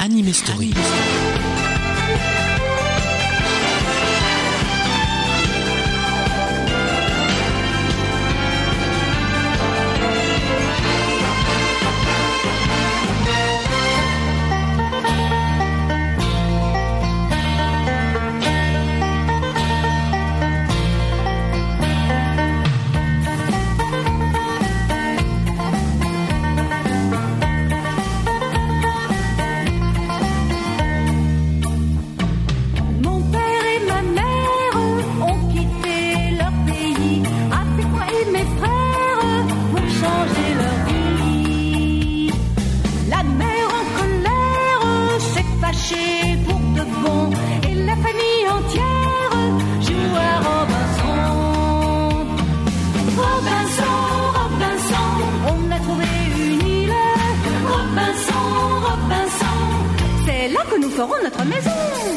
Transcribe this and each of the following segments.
Anime Story. Mon que nous ferons notre maison.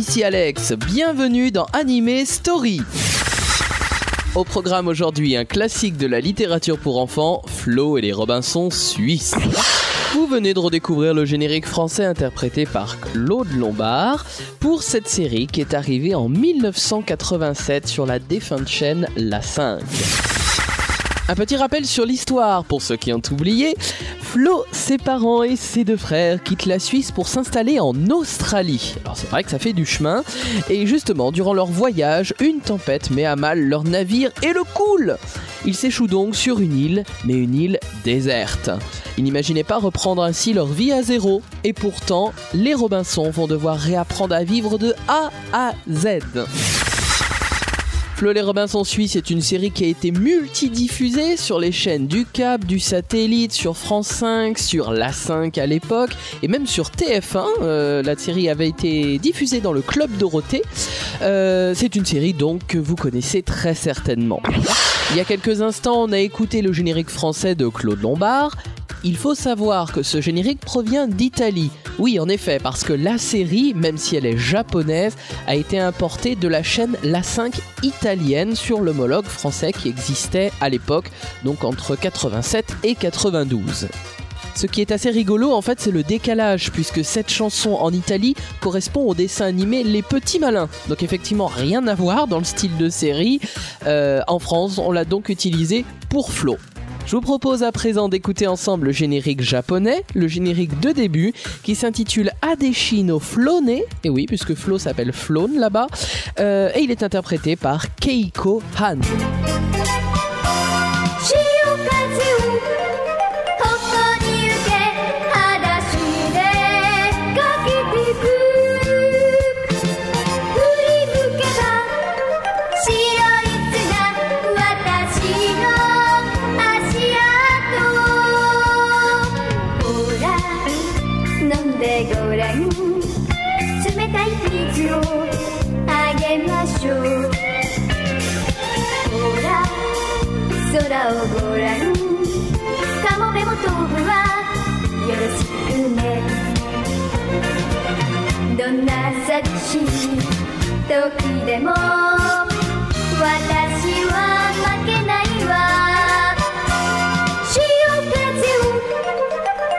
Ici Alex, bienvenue dans Anime Story. Au programme aujourd'hui, un classique de la littérature pour enfants, Flo et les Robinson suisses. Vous venez de redécouvrir le générique français interprété par Claude Lombard pour cette série qui est arrivée en 1987 sur la défunte chaîne La 5. Un petit rappel sur l'histoire pour ceux qui ont oublié. Flo, ses parents et ses deux frères quittent la Suisse pour s'installer en Australie. Alors c'est vrai que ça fait du chemin. Et justement, durant leur voyage, une tempête met à mal leur navire et le coule. Ils s'échouent donc sur une île, mais une île déserte. Ils n'imaginaient pas reprendre ainsi leur vie à zéro. Et pourtant, les Robinson vont devoir réapprendre à vivre de A à Z. Flo les Robinson Suisse est une série qui a été multidiffusée sur les chaînes du Cap, du Satellite, sur France 5, sur La 5 à l'époque, et même sur TF1. Euh, la série avait été diffusée dans le Club Dorothée. Euh, c'est une série donc que vous connaissez très certainement. Il y a quelques instants, on a écouté le générique français de Claude Lombard. Il faut savoir que ce générique provient d'Italie. Oui, en effet, parce que la série, même si elle est japonaise, a été importée de la chaîne La 5 italienne sur l'homologue français qui existait à l'époque, donc entre 87 et 92. Ce qui est assez rigolo, en fait, c'est le décalage, puisque cette chanson en Italie correspond au dessin animé Les Petits Malins. Donc effectivement, rien à voir dans le style de série. Euh, en France, on l'a donc utilisé pour Flo. Je vous propose à présent d'écouter ensemble le générique japonais, le générique de début, qui s'intitule Adeshino Flone. Et oui, puisque Flo s'appelle Flone là-bas. Euh, et il est interprété par Keiko Han. 時でも私は負けないわ潮風を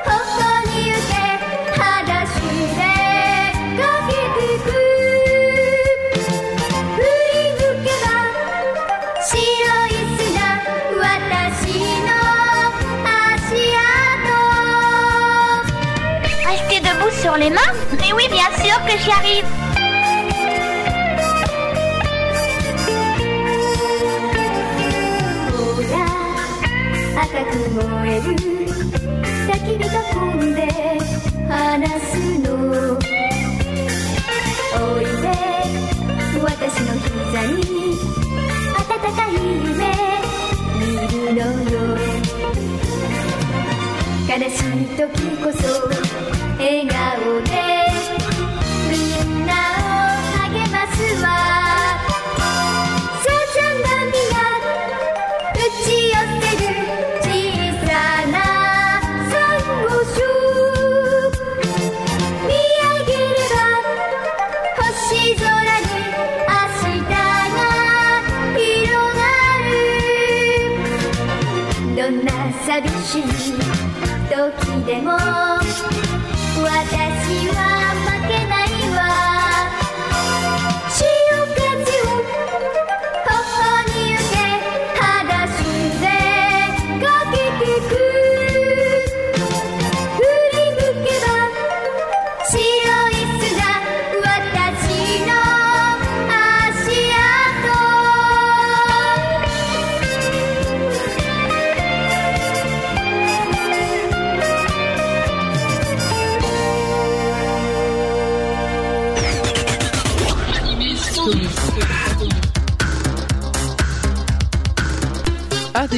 ここに受け裸足でかけてく振り向けば白い砂私の足跡 Restez debout sur les mains Mais oui, bien sûr que j'y arrive. く燃える焚き火囲んで話すのおいで私の膝に温かい夢見るのよ悲しい時こそ笑顔で時でも私は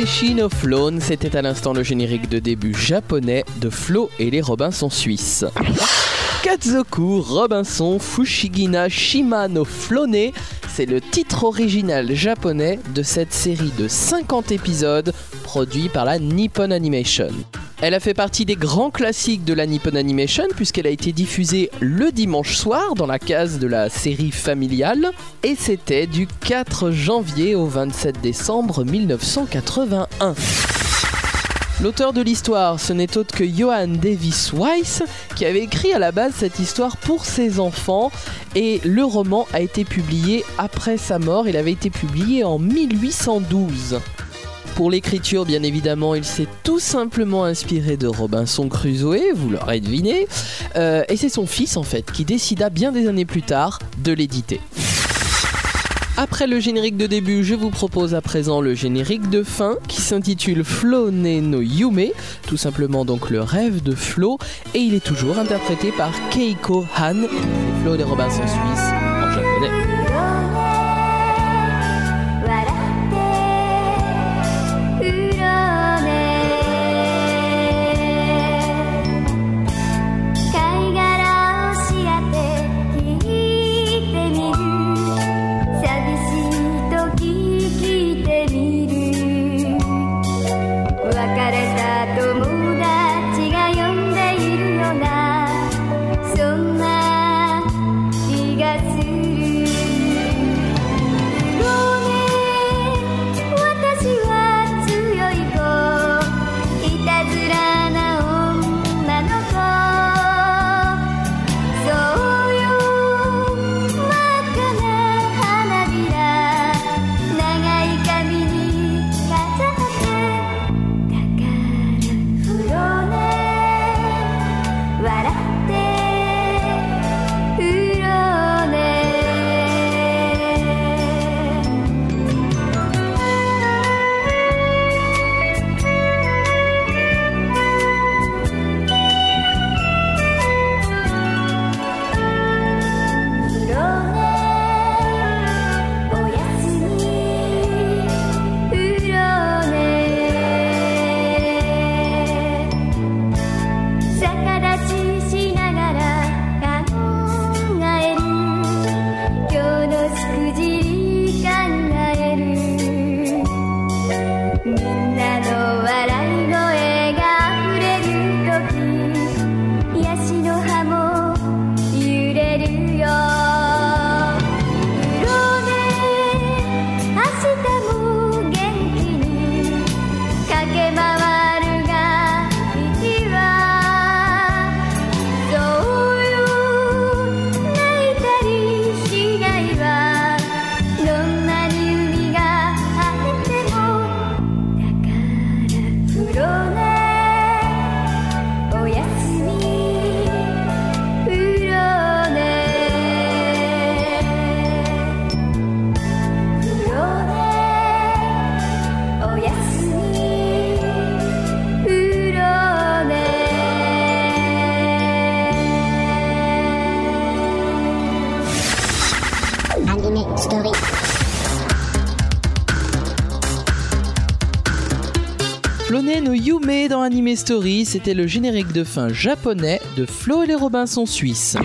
Adeshino Flone, c'était à l'instant le générique de début japonais de Flo et les Robinson suisses. Katzoku Robinson Fushigina Shimano Flone, c'est le titre original japonais de cette série de 50 épisodes produit par la Nippon Animation. Elle a fait partie des grands classiques de la Nippon Animation puisqu'elle a été diffusée le dimanche soir dans la case de la série familiale et c'était du 4 janvier au 27 décembre 1981. L'auteur de l'histoire, ce n'est autre que Johann Davis Weiss, qui avait écrit à la base cette histoire pour ses enfants, et le roman a été publié après sa mort, il avait été publié en 1812. Pour l'écriture, bien évidemment, il s'est tout simplement inspiré de Robinson Crusoe, vous l'aurez deviné, euh, et c'est son fils en fait qui décida bien des années plus tard de l'éditer. Après le générique de début, je vous propose à présent le générique de fin qui s'intitule Flone no Yume, tout simplement donc le rêve de Flo, et il est toujours interprété par Keiko Han, Flo des Robinson Suisse en japonais. C'était le générique de fin japonais de Flo et les Robinson suisses.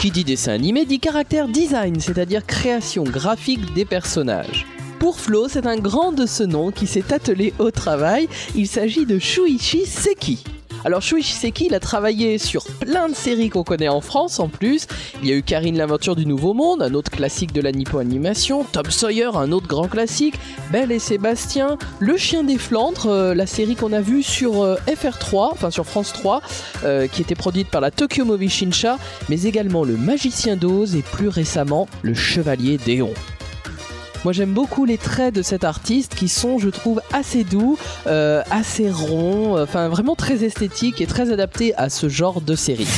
Qui dit dessin animé dit caractère design, c'est-à-dire création graphique des personnages. Pour Flo, c'est un grand de ce nom qui s'est attelé au travail. Il s'agit de Shuichi Seki. Alors Shuichi Seki, il a travaillé sur plein de séries qu'on connaît en France en plus. Il y a eu Karine l'aventure du Nouveau Monde, un autre classique de la Nippo Animation, Tom Sawyer, un autre grand classique, Belle et Sébastien, Le Chien des Flandres, euh, la série qu'on a vue sur euh, FR3, enfin sur France 3, euh, qui était produite par la Tokyo Movie Shinsha, mais également Le Magicien d'Oz et plus récemment Le Chevalier d'Éon. Moi j'aime beaucoup les traits de cet artiste qui sont, je trouve, assez doux, euh, assez ronds, euh, enfin vraiment très esthétiques et très adaptés à ce genre de série.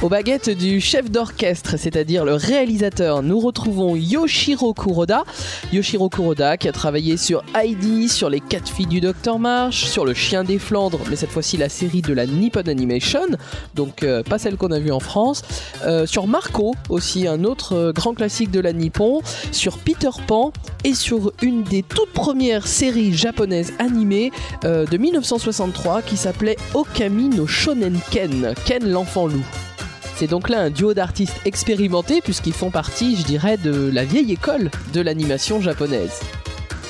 Aux baguettes du chef d'orchestre, c'est-à-dire le réalisateur, nous retrouvons Yoshiro Kuroda. Yoshiro Kuroda qui a travaillé sur Heidi, sur les quatre filles du Docteur Marsh, sur le chien des Flandres, mais cette fois-ci la série de la Nippon Animation, donc euh, pas celle qu'on a vue en France. Euh, sur Marco aussi, un autre euh, grand classique de la Nippon. Sur Peter Pan et sur une des toutes premières séries japonaises animées de 1963 qui s'appelait Okami no Shonen Ken, Ken l'enfant loup. C'est donc là un duo d'artistes expérimentés puisqu'ils font partie, je dirais, de la vieille école de l'animation japonaise.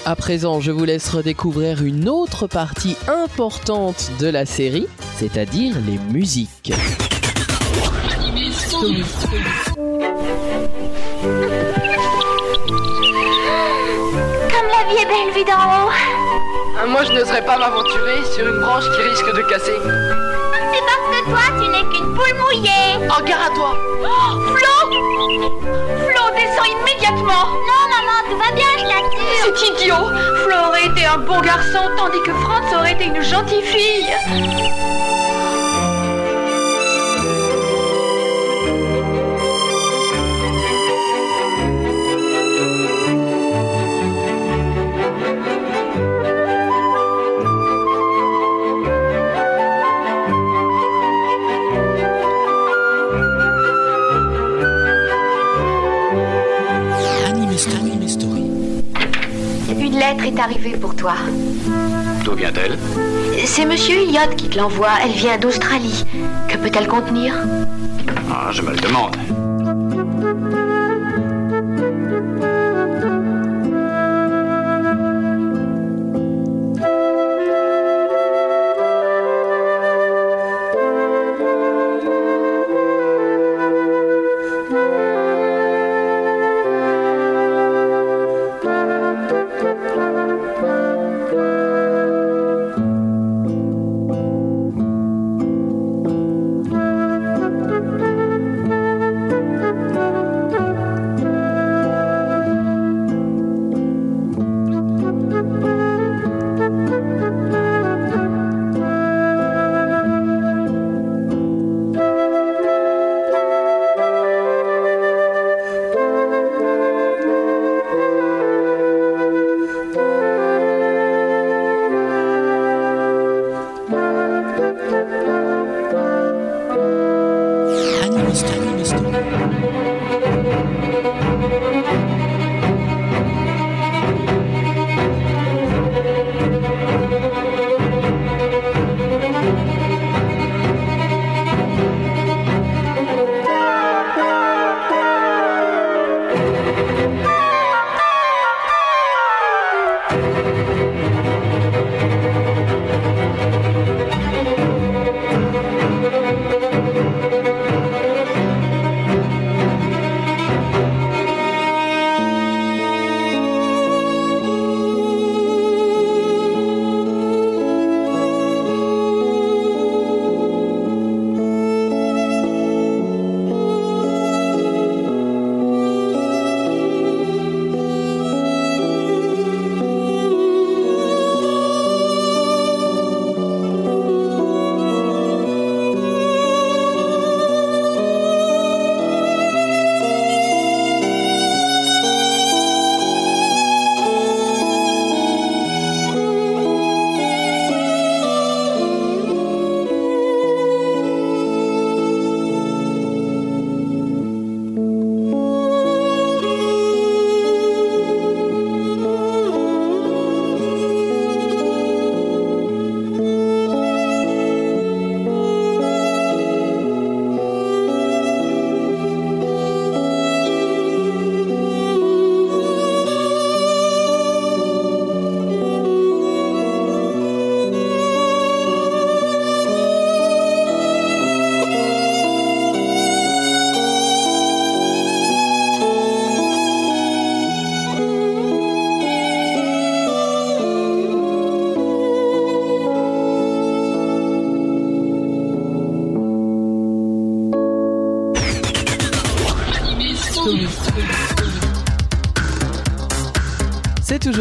À présent, je vous laisse redécouvrir une autre partie importante de la série, c'est-à-dire les musiques. Comme la vie est belle vue d'en haut. Ah, Moi, je n'oserais pas m'aventurer sur une branche qui risque de casser. C'est parce que toi, tu n'es poule mouillée. Oh, gare à toi Flo Flo, descends immédiatement Non, maman, tout va bien, je t'assure C'est idiot Flo aurait été un bon garçon, tandis que Franz aurait été une gentille fille. Lettre est arrivée pour toi. D'où vient-elle C'est Monsieur Elliot qui te l'envoie. Elle vient d'Australie. Que peut-elle contenir? Ah, je me le demande.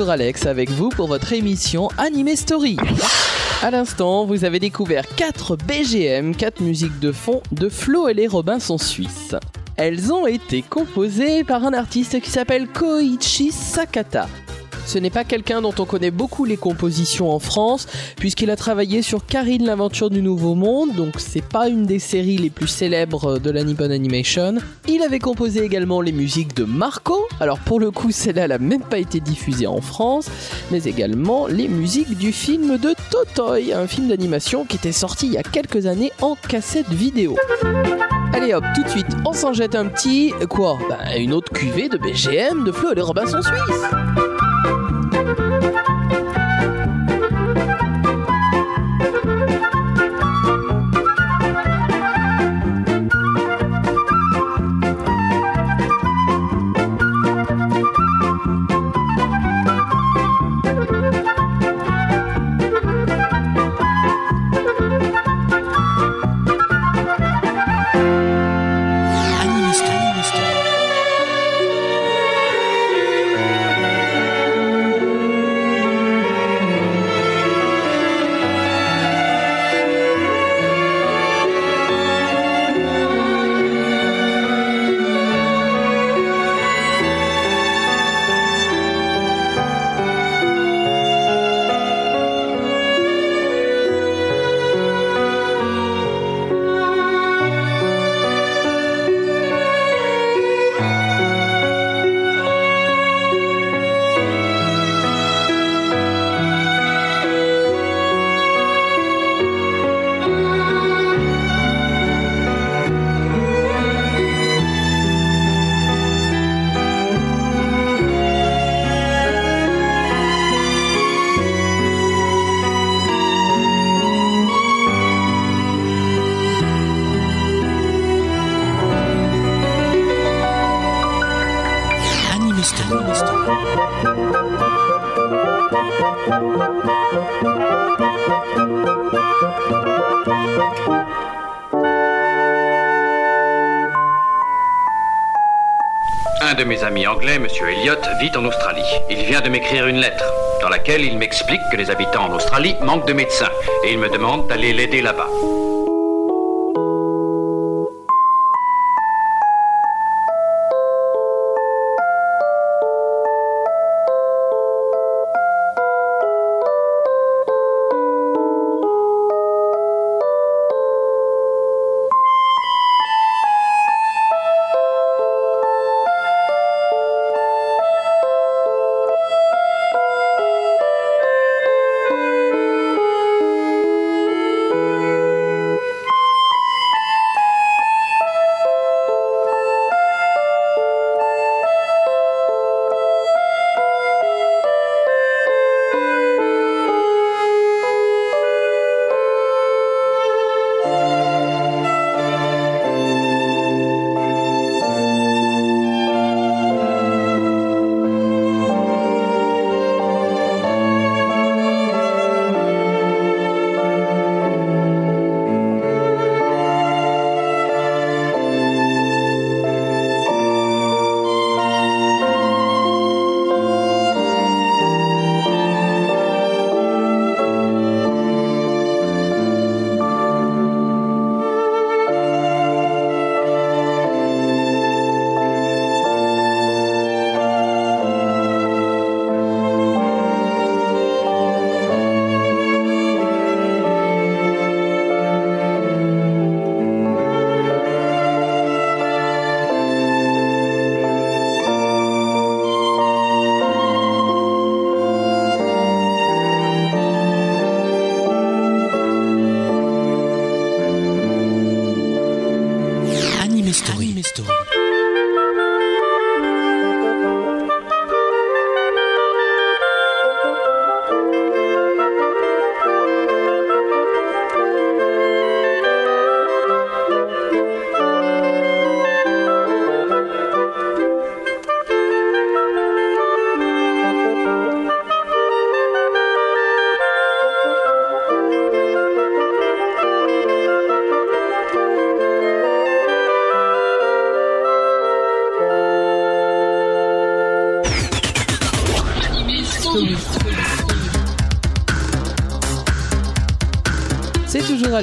Alex avec vous pour votre émission Anime Story. À l'instant, vous avez découvert 4 BGM, 4 musiques de fond de Flo et les Robinson Suisses. Elles ont été composées par un artiste qui s'appelle Koichi Sakata. Ce n'est pas quelqu'un dont on connaît beaucoup les compositions en France, puisqu'il a travaillé sur Karine l'aventure du Nouveau Monde, donc c'est pas une des séries les plus célèbres de la Nippon Animation. Il avait composé également les musiques de Marco, alors pour le coup celle-là n'a même pas été diffusée en France, mais également les musiques du film de Totoy, un film d'animation qui était sorti il y a quelques années en cassette vidéo. Allez hop, tout de suite, on s'en jette un petit... Quoi? Bah une autre cuvée de BGM de Flo et les Robinson Suisse Anime anglais, Monsieur Elliot, vit en Australie. Il vient de m'écrire une lettre dans laquelle il m'explique que les habitants en Australie manquent de médecins et il me demande d'aller l'aider là-bas.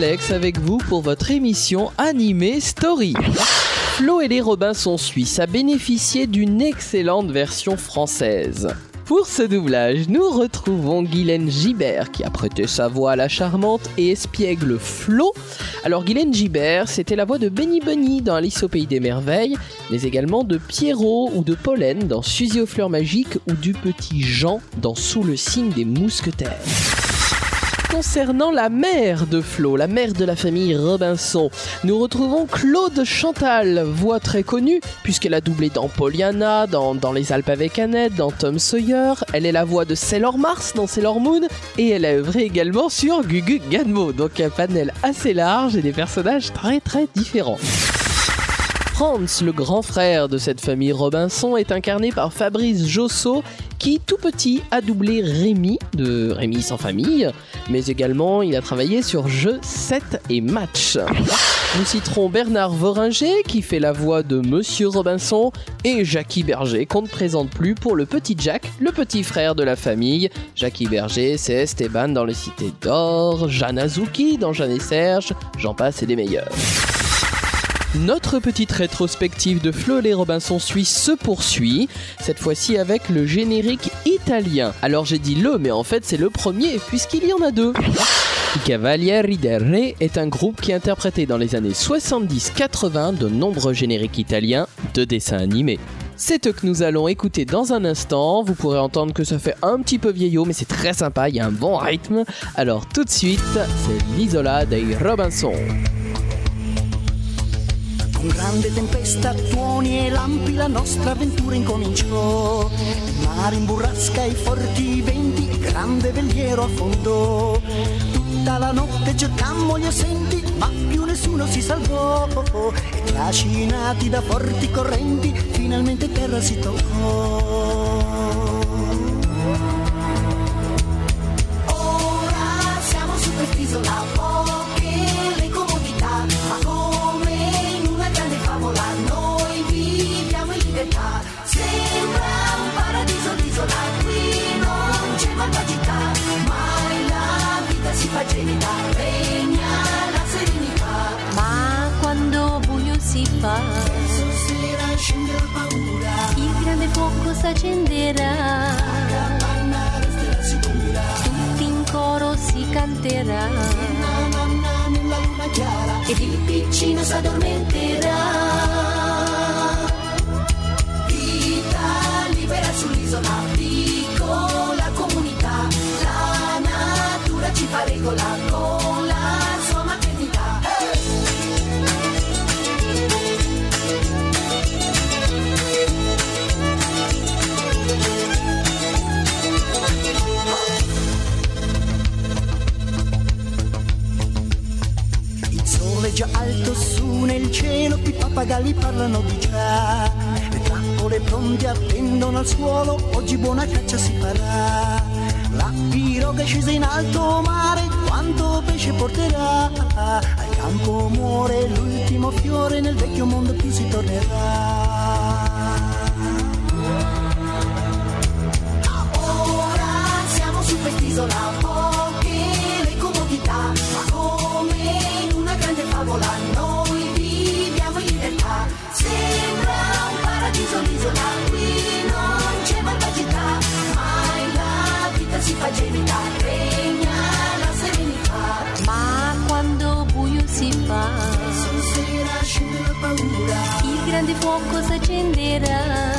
Alex avec vous pour votre émission animée Story. Flo et les Robinson Suisses a bénéficié d'une excellente version française. Pour ce doublage, nous retrouvons Guylaine Gibert qui a prêté sa voix à la charmante et espiègle Flo. Alors Guylaine Gibert, c'était la voix de Benny Bunny dans Alice au pays des merveilles, mais également de Pierrot ou de Pollen dans Suzy aux fleurs magiques ou du petit Jean dans Sous le signe des mousquetaires concernant la mère de Flo, la mère de la famille Robinson, nous retrouvons Claude Chantal, voix très connue puisqu'elle a doublé dans Pollyanna, dans, dans Les Alpes avec Annette, dans Tom Sawyer. Elle est la voix de Sailor Mars dans Sailor Moon et elle a œuvré également sur Gugu Gadmo, donc un panel assez large et des personnages très très différents. Franz, le grand frère de cette famille Robinson, est incarné par Fabrice Josso, qui tout petit a doublé Rémi de Rémi sans famille, mais également il a travaillé sur Jeux 7 et Match. Nous citerons Bernard Voringer qui fait la voix de Monsieur Robinson et Jackie Berger qu'on ne présente plus pour le petit Jack, le petit frère de la famille. Jackie Berger, c'est Esteban dans Les Cités d'Or, Jeanne Azuki dans Jeanne et Serge, j'en passe et des meilleurs. Notre petite rétrospective de Flo les Robinson Suisses se poursuit, cette fois-ci avec le générique italien. Alors j'ai dit le, mais en fait c'est le premier, puisqu'il y en a deux. I Cavalieri del Re est un groupe qui interprétait dans les années 70-80 de nombreux génériques italiens de dessins animés. C'est eux que nous allons écouter dans un instant. Vous pourrez entendre que ça fait un petit peu vieillot, mais c'est très sympa, il y a un bon rythme. Alors tout de suite, c'est l'Isola dei Robinson. Con grande tempesta, tuoni e lampi la nostra avventura incominciò. Il mare in burrasca, i forti venti, il grande veliero affondò. Tutta la notte cercammo gli assenti, ma più nessuno si salvò. E trascinati da forti correnti, finalmente terra si toccò. Gelida, regna la serenità. Ma quando buio si fa, Stasera scende la paura, il grande fuoco s'accenderà, la panna resterà sicura, tutti in coro si canterà. la mamma nella luna chiara ed il piccino s'addormenterà. Vita libera sull'isola, natura ci fa regola con la sua maternità. Il sole già alto su nel cielo, i pappagalli parlano di già. Le trappole pronte attendono al suolo, oggi buona caccia si farà. Piroga scesa in alto mare, quanto pesce porterà? Al campo muore l'ultimo fiore, nel vecchio mondo più si tornerà. Ora siamo su quest'isola, sera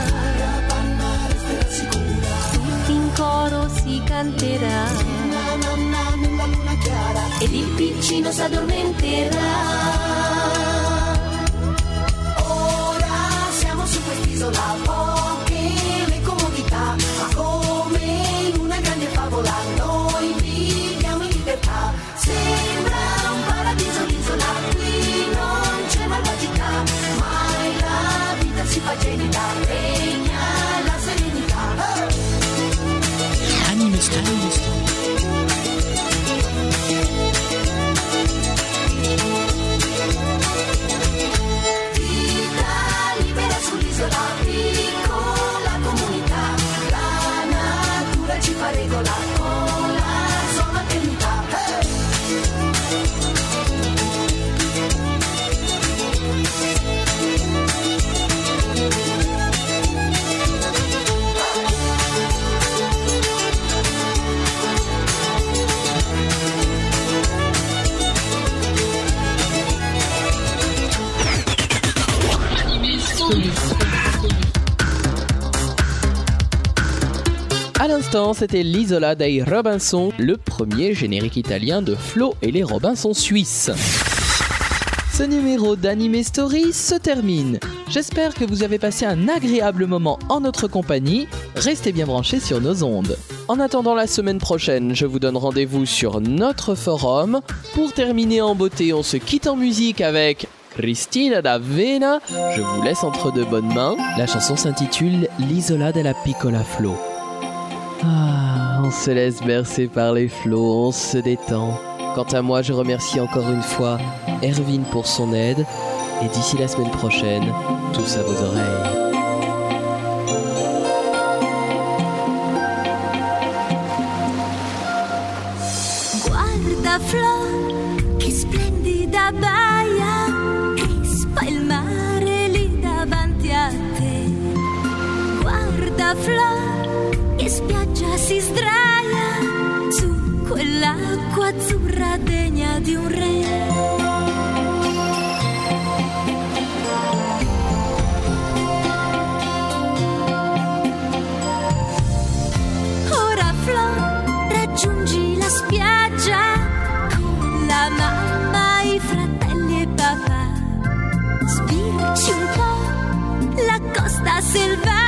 tutti in coro si canterà. Ed il piccino s'addormenterà. Trinidad. C'était l'Isola dei Robinson, le premier générique italien de Flo et les Robinson suisses. Ce numéro d'Anime Story se termine. J'espère que vous avez passé un agréable moment en notre compagnie. Restez bien branchés sur nos ondes. En attendant la semaine prochaine, je vous donne rendez-vous sur notre forum. Pour terminer en beauté, on se quitte en musique avec Cristina D'Avena. Je vous laisse entre de bonnes mains. La chanson s'intitule L'isola della piccola Flo. Ah, on se laisse bercer par les flots, on se détend. Quant à moi, je remercie encore une fois Erwin pour son aide. Et d'ici la semaine prochaine, tous à vos oreilles. silbar.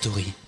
Story.